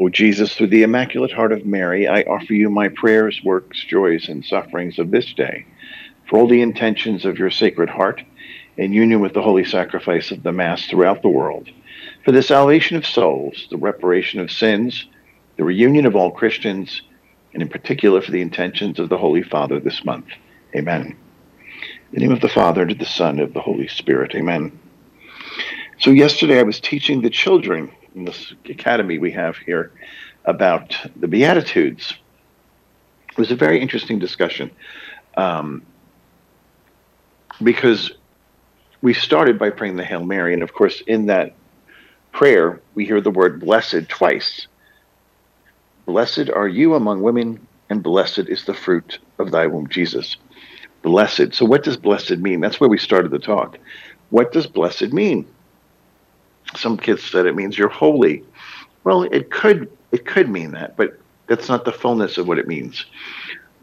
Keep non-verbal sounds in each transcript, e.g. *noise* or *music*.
O Jesus, through the Immaculate Heart of Mary, I offer you my prayers, works, joys, and sufferings of this day, for all the intentions of your Sacred Heart, in union with the holy sacrifice of the Mass throughout the world, for the salvation of souls, the reparation of sins, the reunion of all Christians, and in particular for the intentions of the Holy Father this month. Amen. In the name of the Father, and of the Son, and of the Holy Spirit. Amen. So, yesterday I was teaching the children in this academy we have here about the Beatitudes. It was a very interesting discussion um, because we started by praying the Hail Mary, and of course, in that prayer, we hear the word blessed twice. Blessed are you among women, and blessed is the fruit of thy womb, Jesus. Blessed. So, what does blessed mean? That's where we started the talk. What does blessed mean? Some kids said it means you're holy. Well, it could it could mean that, but that's not the fullness of what it means.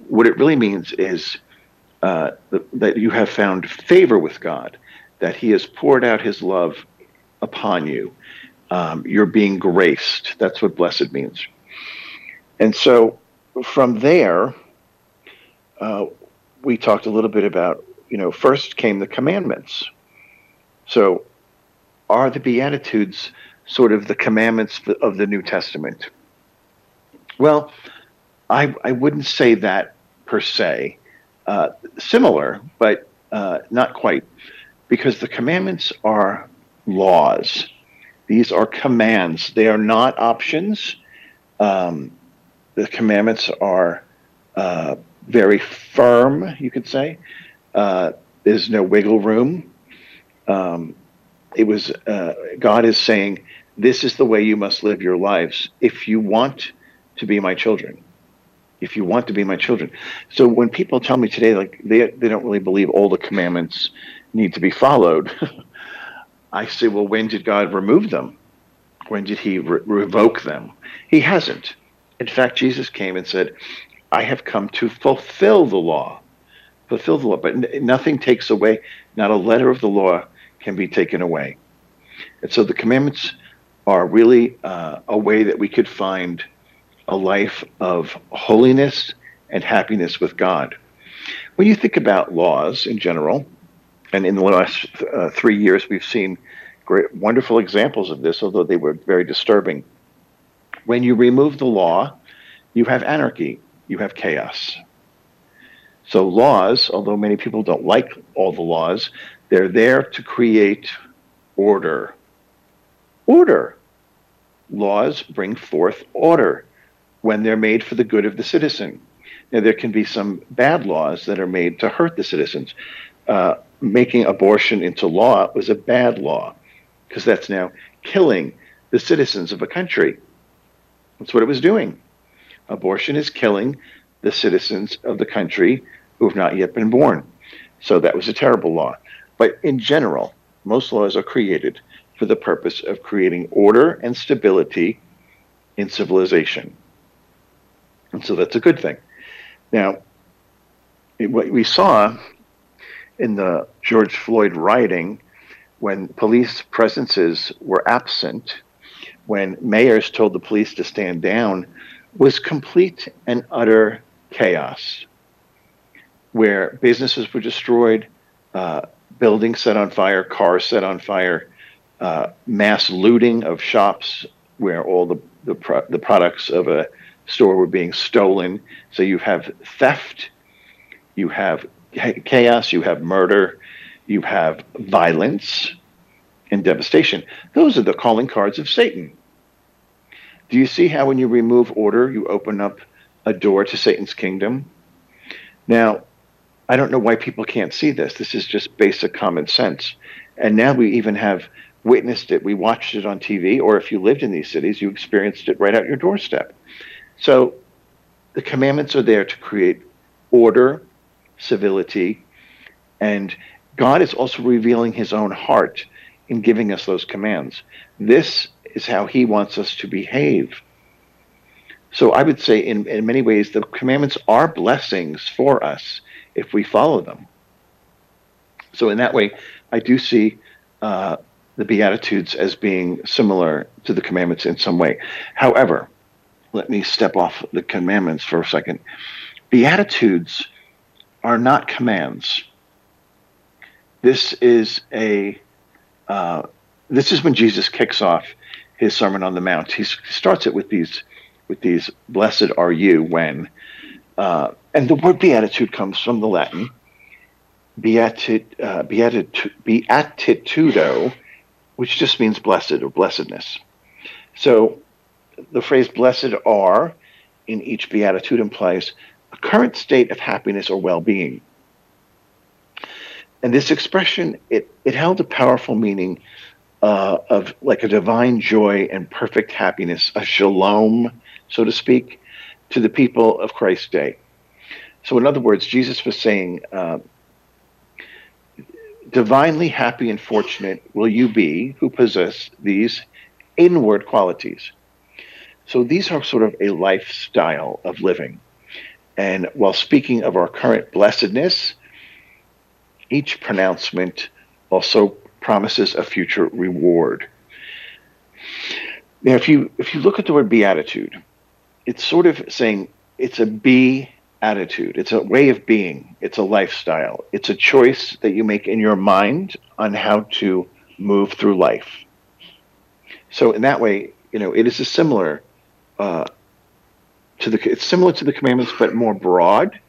What it really means is uh, that you have found favor with God, that He has poured out His love upon you. Um, you're being graced. That's what blessed means. And so from there, uh, we talked a little bit about, you know, first came the commandments. So are the Beatitudes sort of the commandments of the New Testament? Well, I, I wouldn't say that per se. Uh, similar, but uh, not quite, because the commandments are laws. These are commands. They are not options. Um, the commandments are uh, very firm, you could say. Uh, there's no wiggle room. Um, it was uh, God is saying, "This is the way you must live your lives if you want to be my children." If you want to be my children, so when people tell me today, like they they don't really believe all the commandments need to be followed, *laughs* I say, well, when did God remove them? When did He re- revoke them? He hasn't. In fact, Jesus came and said, "I have come to fulfill the law." fulfill the law, but nothing takes away, not a letter of the law can be taken away. And so the commandments are really uh, a way that we could find a life of holiness and happiness with God. When you think about laws in general, and in the last uh, three years, we've seen great, wonderful examples of this, although they were very disturbing. When you remove the law, you have anarchy, you have chaos. So, laws, although many people don't like all the laws, they're there to create order. Order. Laws bring forth order when they're made for the good of the citizen. Now, there can be some bad laws that are made to hurt the citizens. Uh, making abortion into law was a bad law because that's now killing the citizens of a country. That's what it was doing. Abortion is killing the citizens of the country who have not yet been born. So that was a terrible law. But in general, most laws are created for the purpose of creating order and stability in civilization. And so that's a good thing. Now, what we saw in the George Floyd rioting, when police presences were absent, when mayors told the police to stand down, was complete and utter chaos, where businesses were destroyed, uh, buildings set on fire, cars set on fire, uh, mass looting of shops where all the the, pro- the products of a store were being stolen. So you have theft, you have chaos, you have murder, you have violence and devastation. Those are the calling cards of Satan. Do you see how when you remove order, you open up a door to Satan's kingdom? Now, I don't know why people can't see this. This is just basic common sense. And now we even have witnessed it. We watched it on TV, or if you lived in these cities, you experienced it right out your doorstep. So the commandments are there to create order, civility, and God is also revealing his own heart in giving us those commands. This is how he wants us to behave. So I would say, in, in many ways, the commandments are blessings for us if we follow them. So, in that way, I do see uh, the Beatitudes as being similar to the commandments in some way. However, let me step off the commandments for a second. Beatitudes are not commands. This is a uh, this is when Jesus kicks off his Sermon on the Mount. He starts it with these with these "Blessed are you when," uh, and the word beatitude comes from the Latin uh, beatit, beatitudo, which just means blessed or blessedness. So the phrase "blessed are" in each beatitude implies a current state of happiness or well-being. And this expression, it, it held a powerful meaning uh, of like a divine joy and perfect happiness, a shalom, so to speak, to the people of Christ's day. So, in other words, Jesus was saying, uh, Divinely happy and fortunate will you be who possess these inward qualities. So, these are sort of a lifestyle of living. And while speaking of our current blessedness, each pronouncement also promises a future reward. Now, if you if you look at the word beatitude, it's sort of saying it's a be attitude. It's a way of being. It's a lifestyle. It's a choice that you make in your mind on how to move through life. So in that way, you know, it is a similar uh, to the it's similar to the commandments, but more broad.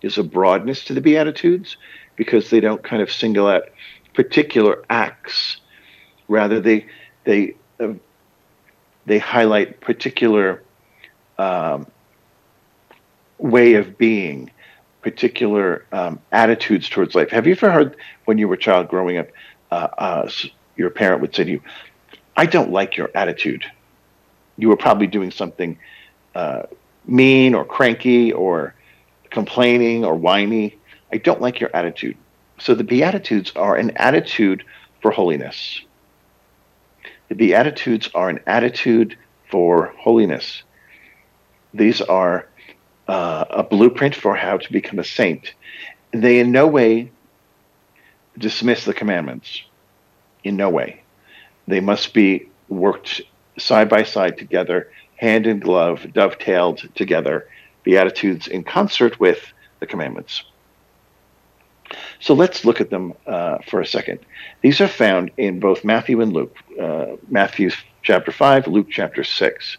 There's a broadness to the beatitudes because they don't kind of single out particular acts. Rather, they they uh, they highlight particular um, way of being, particular um, attitudes towards life. Have you ever heard when you were a child growing up, uh, uh, your parent would say to you, "I don't like your attitude." You were probably doing something uh, mean or cranky or complaining or whiny. I don't like your attitude. So the Beatitudes are an attitude for holiness. The Beatitudes are an attitude for holiness. These are uh, a blueprint for how to become a saint. They in no way dismiss the commandments. In no way. They must be worked side by side together, hand in glove, dovetailed together, Beatitudes in concert with the commandments. So let's look at them uh, for a second. These are found in both Matthew and Luke. Uh, Matthew chapter 5, Luke chapter 6.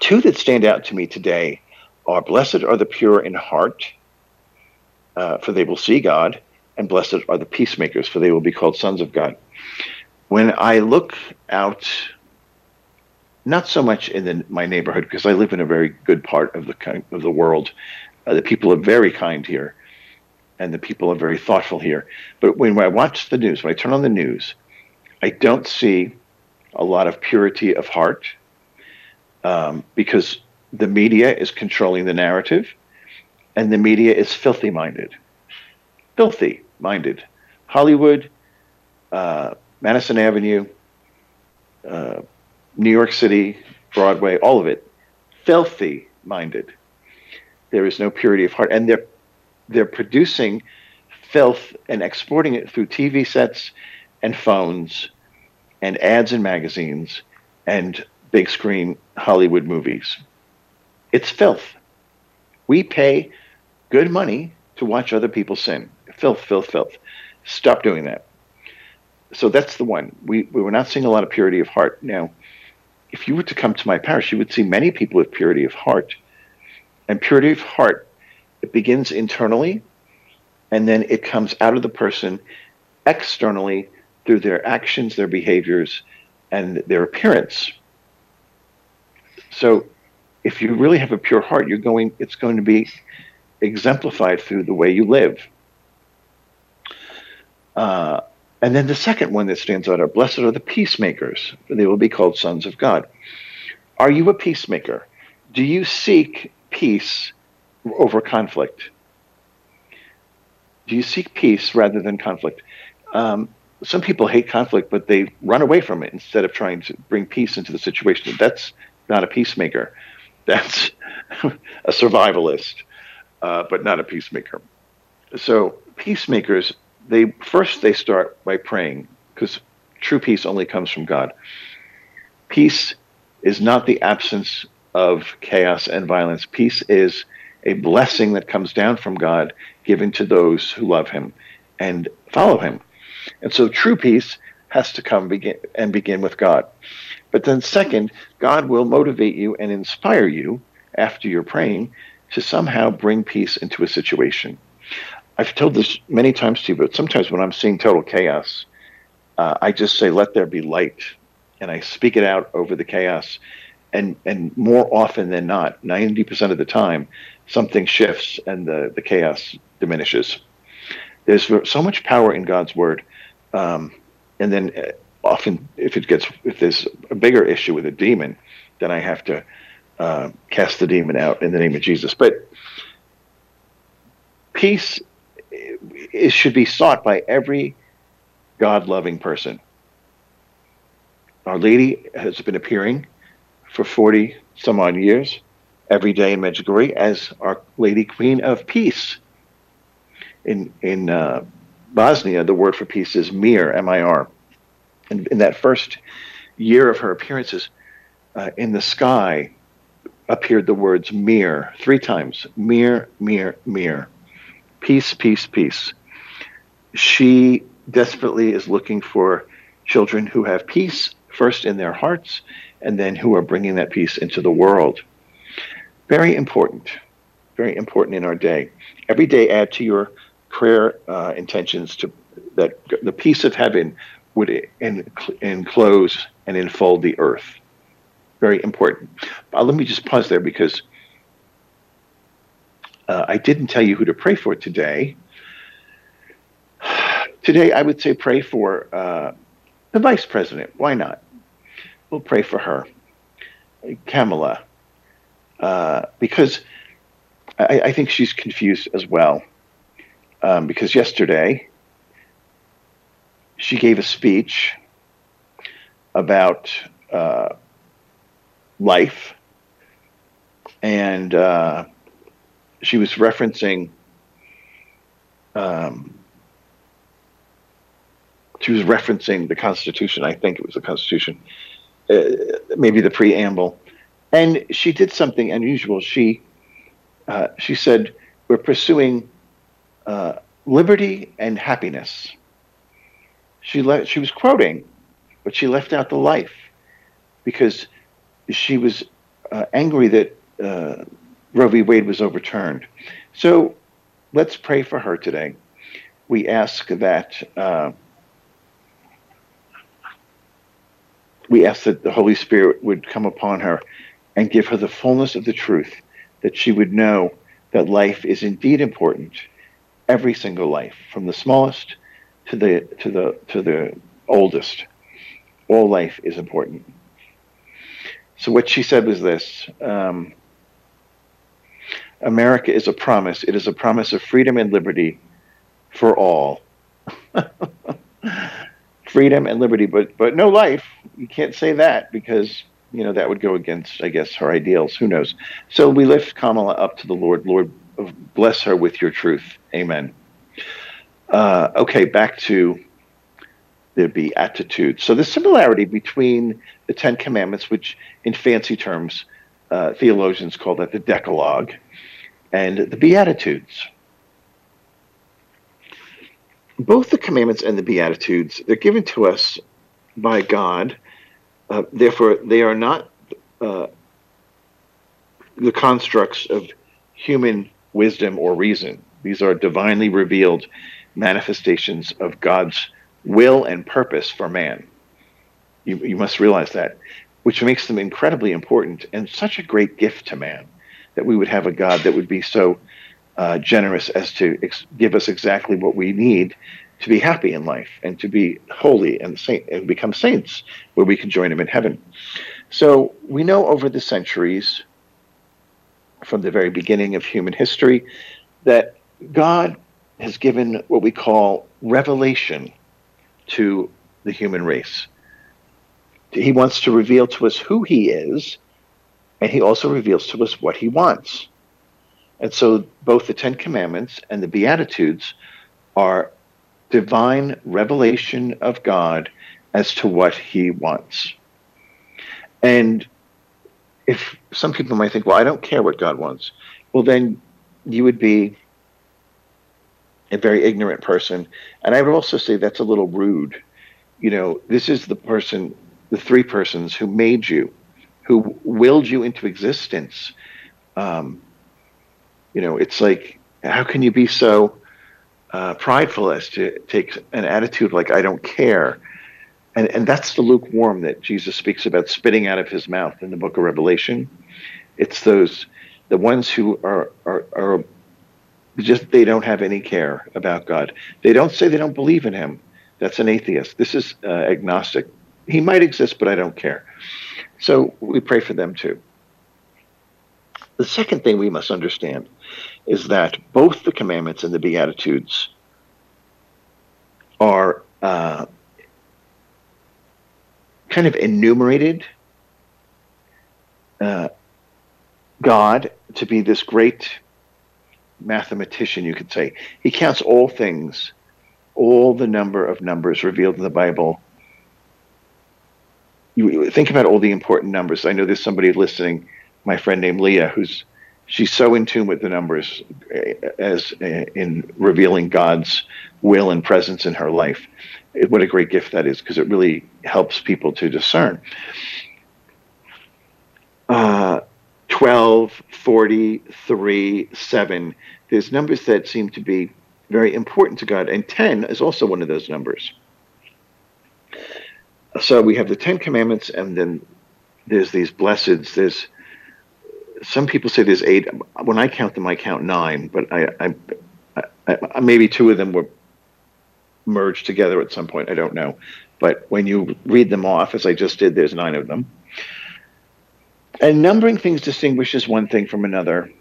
Two that stand out to me today are Blessed are the pure in heart, uh, for they will see God, and blessed are the peacemakers, for they will be called sons of God. When I look out, not so much in the, my neighborhood, because I live in a very good part of the of the world, uh, the people are very kind here and the people are very thoughtful here. But when I watch the news, when I turn on the news, I don't see a lot of purity of heart um, because the media is controlling the narrative and the media is filthy minded. Filthy minded. Hollywood, uh, Madison Avenue, uh, New York City, Broadway, all of it, filthy minded. There is no purity of heart. And they're they're producing filth and exporting it through TV sets and phones and ads in magazines and big screen Hollywood movies. It's filth. We pay good money to watch other people sin. Filth, filth, filth. Stop doing that. So that's the one. We, we were not seeing a lot of purity of heart. Now, if you were to come to my parish, you would see many people with purity of heart. And purity of heart, it begins internally and then it comes out of the person externally through their actions, their behaviors, and their appearance. So if you really have a pure heart, you're going it's going to be exemplified through the way you live. Uh, and then the second one that stands out are blessed are the peacemakers, they will be called sons of God. Are you a peacemaker? Do you seek peace over conflict? Do you seek peace rather than conflict? Um, some people hate conflict, but they run away from it instead of trying to bring peace into the situation. That's not a peacemaker. That's *laughs* a survivalist, uh, but not a peacemaker. So peacemakers, they first they start by praying because true peace only comes from God. Peace is not the absence of chaos and violence. Peace is a blessing that comes down from God given to those who love him and follow him. And so true peace has to come begin and begin with God. But then second, God will motivate you and inspire you after you're praying to somehow bring peace into a situation. I've told this many times to you, but sometimes when I'm seeing total chaos, uh, I just say, "Let there be light," and I speak it out over the chaos. And and more often than not, ninety percent of the time, something shifts and the, the chaos diminishes. There's so much power in God's word. Um, and then uh, often, if it gets, if there's a bigger issue with a demon, then I have to uh, cast the demon out in the name of Jesus. But peace is, should be sought by every God loving person. Our Lady has been appearing for 40 some odd years every day in Medjugorje as Our Lady Queen of Peace. In in uh, Bosnia, the word for peace is mir, M-I-R. And in that first year of her appearances, uh, in the sky appeared the words mir three times. Mir, mir, mir. Peace, peace, peace. She desperately is looking for children who have peace first in their hearts and then who are bringing that peace into the world. Very important, very important in our day. Every day, add to your prayer uh, intentions to that the peace of heaven would enclose and enfold the earth. Very important. Uh, let me just pause there because uh, I didn't tell you who to pray for today. *sighs* Today, I would say pray for uh, the vice president. Why not? We'll pray for her. Kamala, uh, because I, I, think she's confused as well. Um, because yesterday she gave a speech about uh, life, and uh, she was referencing. Um, she was referencing the Constitution. I think it was the Constitution, uh, maybe the preamble, and she did something unusual. She uh, she said, "We're pursuing uh, liberty and happiness." She le- she was quoting, but she left out the life because she was uh, angry that uh, Roe v. Wade was overturned. So let's pray for her today. We ask that. Uh, we ask that the Holy Spirit would come upon her and give her the fullness of the truth, that she would know that life is indeed important, every single life, from the smallest to the to the to the oldest. All life is important. So what she said was this. Um, America is a promise. It is a promise of freedom and liberty for all. *laughs* freedom and liberty, but but no life. You can't say that because you know, that would go against, I guess, her ideals. Who knows? So we lift Kamala up to the Lord. Lord, bless her with your truth. Amen. Uh, okay, back to the Beatitudes. So the similarity between the Ten Commandments, which in fancy terms, uh, theologians call that the Decalogue, and the Beatitudes. Both the commandments and the Beatitudes, they're given to us by God. Uh, therefore, they are not uh, the constructs of human wisdom or reason. These are divinely revealed manifestations of God's will and purpose for man. You, you must realize that, which makes them incredibly important and such a great gift to man that we would have a God that would be so uh, generous as to ex- give us exactly what we need to be happy in life and to be holy and saint and become saints where we can join him in heaven. So we know over the centuries from the very beginning of human history that God has given what we call revelation to the human race. He wants to reveal to us who he is, and he also reveals to us what he wants. And so both the Ten Commandments and the Beatitudes are divine revelation of God as to what he wants. And if some people might think, well, I don't care what God wants, well, then you would be a very ignorant person. And I would also say that's a little rude. You know, this is the person, the three persons who made you, who willed you into existence. Um, you know, it's like, how can you be so uh, prideful as to take an attitude like, I don't care? And, and that's the lukewarm that Jesus speaks about spitting out of his mouth in the book of Revelation. It's those, the ones who are, are, are just, they don't have any care about God. They don't say they don't believe in him. That's an atheist. This is uh, agnostic. He might exist, but I don't care. So we pray for them too. The second thing we must understand is that both the commandments and the Beatitudes are uh, kind of enumerated uh, God to be this great mathematician, you could say. He counts all things, all the number of numbers revealed in the Bible. You think about all the important numbers. I know there's somebody listening, my friend named Leah, who's she's so in tune with the numbers uh, as uh, in revealing God's will and presence in her life what a great gift that is because it really helps people to discern. Uh, 12, 40, 3, 7. There's numbers that seem to be very important to God, and 10 is also one of those numbers. So we have the Ten Commandments, and then there's these blesseds. There's some people say there's eight. When I count them, I count nine, but I, I, I, maybe two of them were merged together at some point. I don't know. But when you read them off, as I just did, there's nine of them. And numbering things distinguishes one thing from another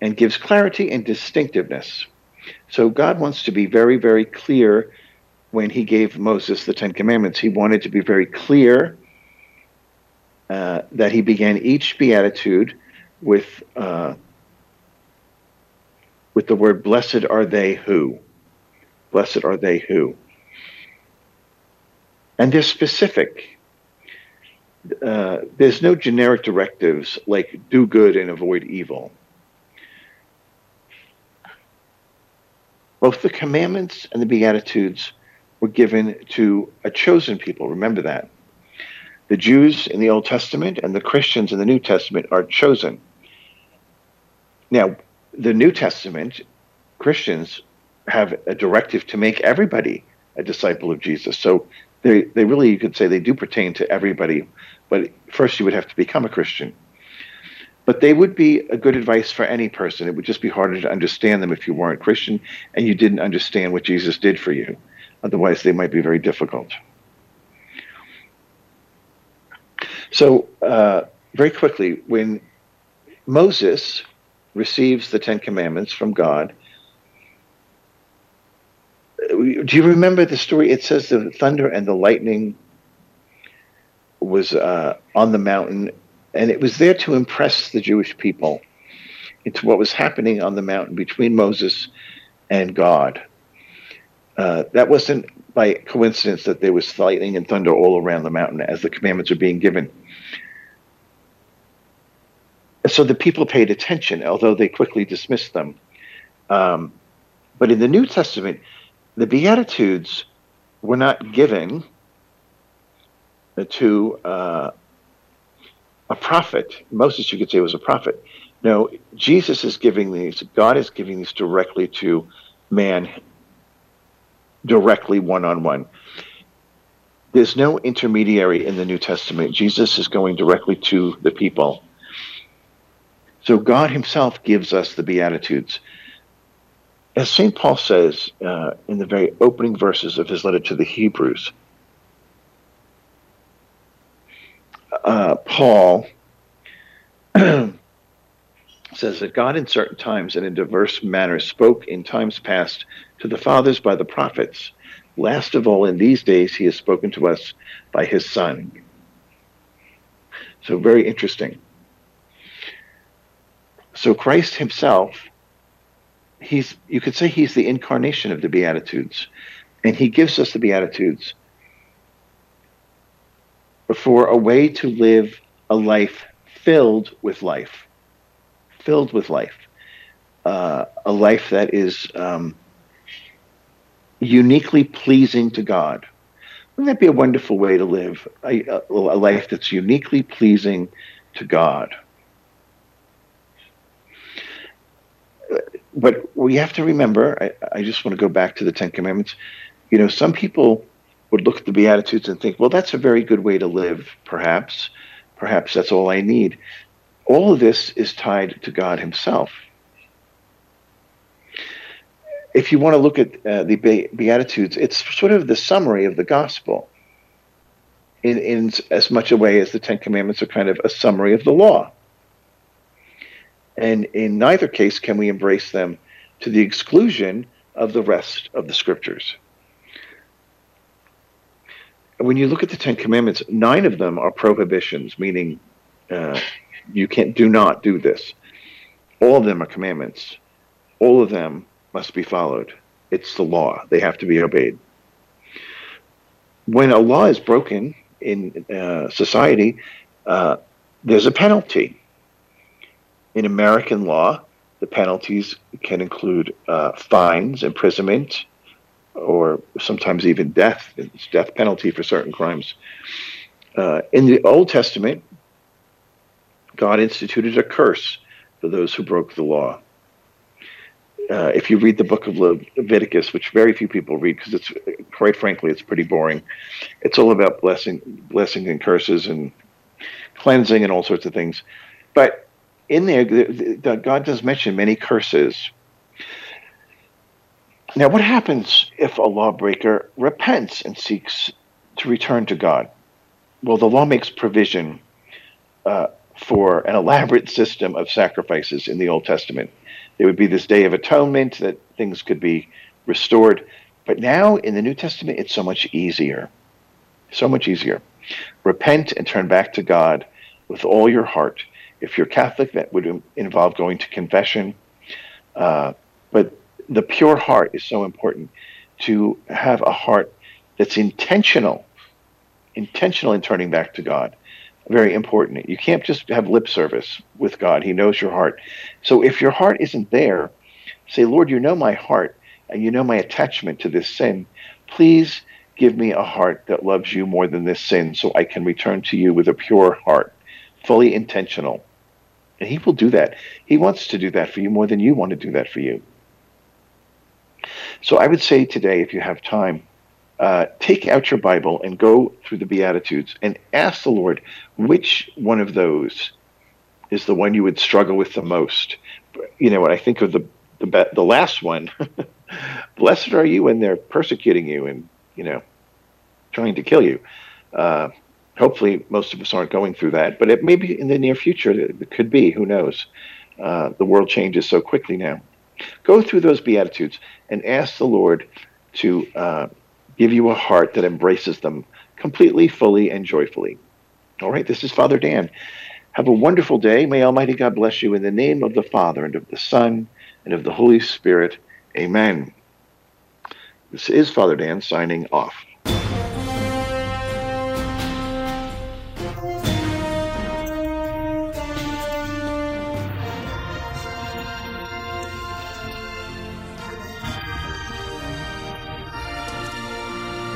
and gives clarity and distinctiveness. So God wants to be very, very clear when he gave Moses the Ten Commandments. He wanted to be very clear uh, that he began each beatitude with uh, with the word "Blessed are they who." Blessed are they who. And they're specific. Uh, there's no generic directives like do good and avoid evil. Both the commandments and the Beatitudes were given to a chosen people. Remember that. The Jews in the Old Testament and the Christians in the New Testament are chosen. Now, the New Testament, Christians have a directive to make everybody a disciple of Jesus. So they, they really, you could say, they do pertain to everybody. But first, you would have to become a Christian. But they would be a good advice for any person. It would just be harder to understand them if you weren't Christian and you didn't understand what Jesus did for you. Otherwise, they might be very difficult. So, uh, very quickly, when Moses receives the Ten Commandments from God, do you remember the story? It says the thunder and the lightning was uh, on the mountain, and it was there to impress the Jewish people. into what was happening on the mountain between Moses and God. Uh, that wasn't by coincidence that there was lightning and thunder all around the mountain as the commandments are being given. So the people paid attention, although they quickly dismissed them. Um, but in the New Testament, the Beatitudes were not given to uh, a prophet. Moses, you could say, was a prophet. No, Jesus is giving these, God is giving these directly to man, directly one on one. There's no intermediary in the New Testament. Jesus is going directly to the people. So God Himself gives us the Beatitudes. As St. Paul says uh, in the very opening verses of his letter to the Hebrews, uh, Paul *clears throat* says that God in certain times and in diverse manners spoke in times past to the fathers by the prophets. Last of all, in these days, he has spoken to us by his Son. So, very interesting. So, Christ himself, he's, you could say he's the incarnation of the Beatitudes. And he gives us the Beatitudes for a way to live a life filled with life filled with life, uh, a life that is um, uniquely pleasing to God. Wouldn't that be a wonderful way to live? A, a, a life that's uniquely pleasing to God. But we have to remember, I, I just want to go back to the Ten Commandments. You know, some people would look at the Beatitudes and think, well, that's a very good way to live, perhaps. Perhaps that's all I need all of this is tied to God Himself. If you want to look at uh, the Beatitudes, it's sort of the summary of the gospel in, in as much a way as the Ten Commandments are kind of a summary of the law. And in neither case can we embrace them to the exclusion of the rest of the scriptures. When you look at the Ten Commandments, nine of them are prohibitions, meaning uh, you can't do not do this. All of them are commandments. All of them must be followed. It's the law. They have to be obeyed. When a law is broken in uh, society, uh, there's a penalty. In American law, the penalties can include uh, fines, imprisonment, or sometimes even death. It's death penalty for certain crimes. Uh, in the Old Testament, God instituted a curse for those who broke the law. Uh, if you read the book of Leviticus, which very few people read because it's quite frankly it's pretty boring, it's all about blessing, blessings and curses and cleansing and all sorts of things. But in there, the, the, God does mention many curses. Now, what happens if a lawbreaker repents and seeks to return to God? Well, the law makes provision uh, for an elaborate system of sacrifices in the Old Testament. There would be this day of atonement that things could be restored. But now in the New Testament, it's so much easier. So much easier. Repent and turn back to God with all your heart. If you're Catholic, that would involve going to confession. Uh, but the pure heart is so important to have a heart that's intentional, intentional in turning back to God very important. You can't just have lip service with God. He knows your heart. So if your heart isn't there, say, Lord, you know my heart and you know my attachment to this sin. Please give me a heart that loves you more than this sin so I can return to you with a pure heart, fully intentional. And he will do that. He wants to do that for you more than you want to do that for you. So I would say today, if you have time, uh, take out your Bible and go through the Beatitudes and ask the Lord which one of those is the one you would struggle with the most. You know, when I think of the the, the last one, *laughs* blessed are you when they're persecuting you and you know trying to kill you. Uh, hopefully, most of us aren't going through that, but it may be in the near future. It could be. Who knows? Uh, the world changes so quickly now. Go through those Beatitudes and ask the Lord to uh, give you a heart that embraces them completely, fully, and joyfully. All right, this is Father Dan Have a wonderful day. May Almighty God bless you in the name of the Father and of the Son and of the Holy Spirit. Amen. This is Father Dan signing off.